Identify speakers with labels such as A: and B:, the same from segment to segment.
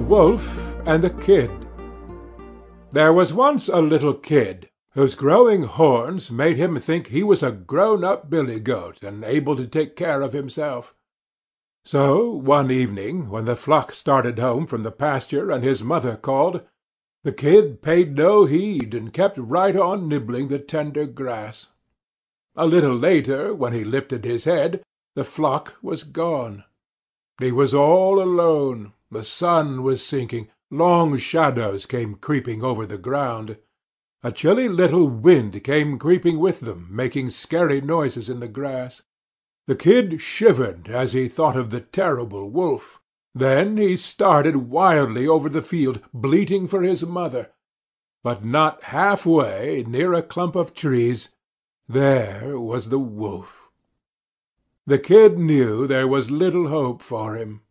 A: Wolf and the Kid There was once a little Kid, whose growing horns made him think he was a grown up billy goat and able to take care of himself. So, one evening, when the flock started home from the pasture and his mother called, the Kid paid no heed and kept right on nibbling the tender grass. A little later, when he lifted his head, the flock was gone. He was all alone. The sun was sinking. Long shadows came creeping over the ground. A chilly little wind came creeping with them, making scary noises in the grass. The Kid shivered as he thought of the terrible wolf. Then he started wildly over the field, bleating for his mother. But not half way, near a clump of trees, there was the wolf. The Kid knew there was little hope for him.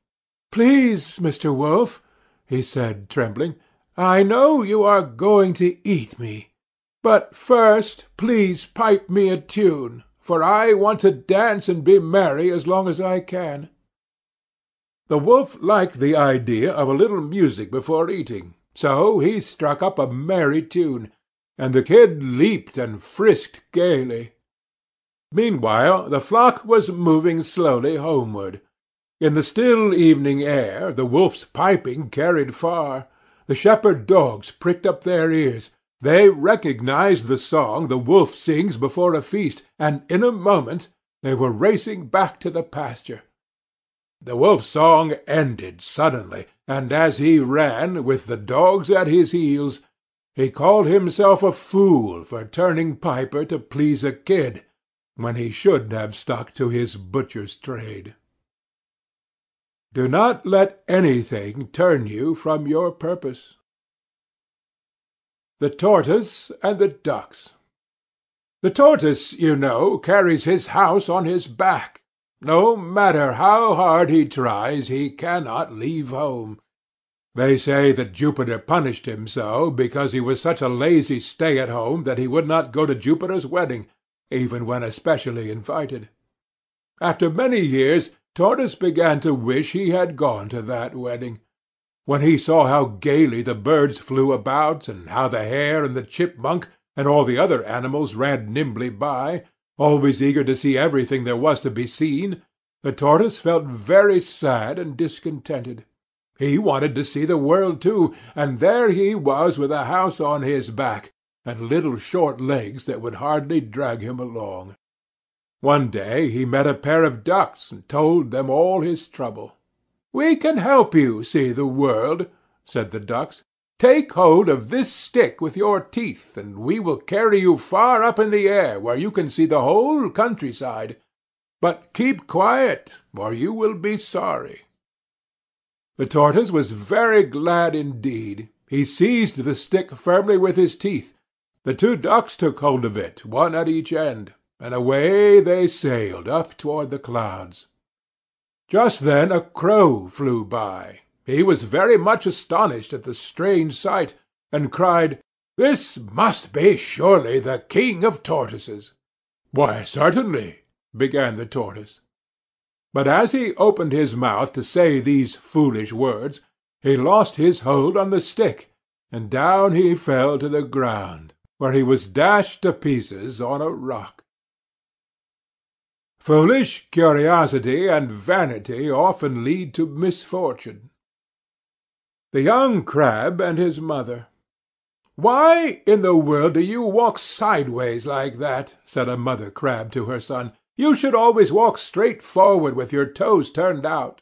A: "Please, Mr. Wolf," he said, trembling, "I know you are going to eat me. But first please pipe me a tune, for I want to dance and be merry as long as I can." The Wolf liked the idea of a little music before eating, so he struck up a merry tune, and the Kid leaped and frisked gaily. Meanwhile the flock was moving slowly homeward. In the still evening air the wolf's piping carried far. The shepherd dogs pricked up their ears. They recognized the song the wolf sings before a feast, and in a moment they were racing back to the pasture. The wolf's song ended suddenly, and as he ran, with the dogs at his heels, he called himself a fool for turning piper to please a kid when he should have stuck to his butcher's trade. Do not let anything turn you from your purpose. The Tortoise and the Ducks The Tortoise, you know, carries his house on his back. No matter how hard he tries, he cannot leave home. They say that Jupiter punished him so because he was such a lazy stay-at-home that he would not go to Jupiter's wedding, even when especially invited. After many years Tortoise began to wish he had gone to that wedding. When he saw how gaily the birds flew about, and how the hare and the chipmunk and all the other animals ran nimbly by, always eager to see everything there was to be seen, the Tortoise felt very sad and discontented. He wanted to see the world too, and there he was with a house on his back, and little short legs that would hardly drag him along. One day he met a pair of ducks and told them all his trouble. "We can help you see the world," said the ducks. "Take hold of this stick with your teeth, and we will carry you far up in the air where you can see the whole countryside. But keep quiet, or you will be sorry." The Tortoise was very glad indeed. He seized the stick firmly with his teeth. The two ducks took hold of it, one at each end, and away they sailed up toward the clouds. Just then a crow flew by. He was very much astonished at the strange sight, and cried, "This must be surely the king of tortoises." "Why, certainly," began the tortoise. But as he opened his mouth to say these foolish words, he lost his hold on the stick, and down he fell to the ground where he was dashed to pieces on a rock. Foolish curiosity and vanity often lead to misfortune. The young crab and his mother. "Why in the world do you walk sideways like that?" said a mother crab to her son. "You should always walk straight forward with your toes turned out."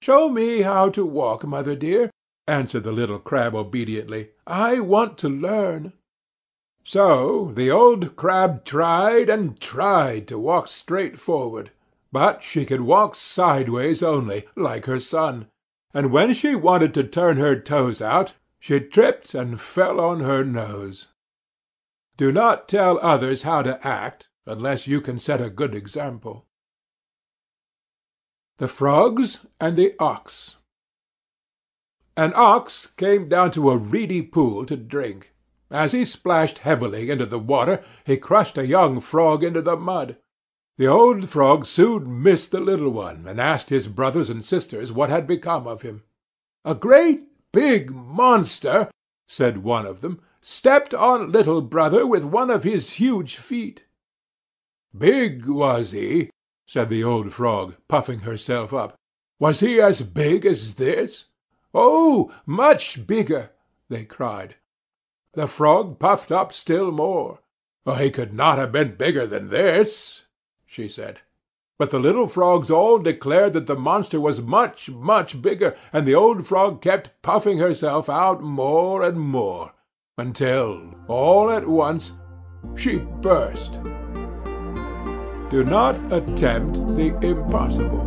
A: "Show me how to walk, mother dear," answered the little crab obediently. "I want to learn." So the old crab tried and tried to walk straight forward, but she could walk sideways only, like her son, and when she wanted to turn her toes out, she tripped and fell on her nose. Do not tell others how to act unless you can set a good example. The Frogs and the Ox An Ox came down to a reedy pool to drink. As he splashed heavily into the water, he crushed a young frog into the mud. The old frog soon missed the little one, and asked his brothers and sisters what had become of him. "A great big monster," said one of them, "stepped on Little Brother with one of his huge feet." "Big, was he?" said the old Frog, puffing herself up. "Was he as big as this?" "Oh, much bigger!" they cried. The Frog puffed up still more. Oh, "He could not have been bigger than this," she said. But the little Frogs all declared that the monster was much, much bigger, and the old Frog kept puffing herself out more and more, until, all at once, she burst. Do not attempt the impossible.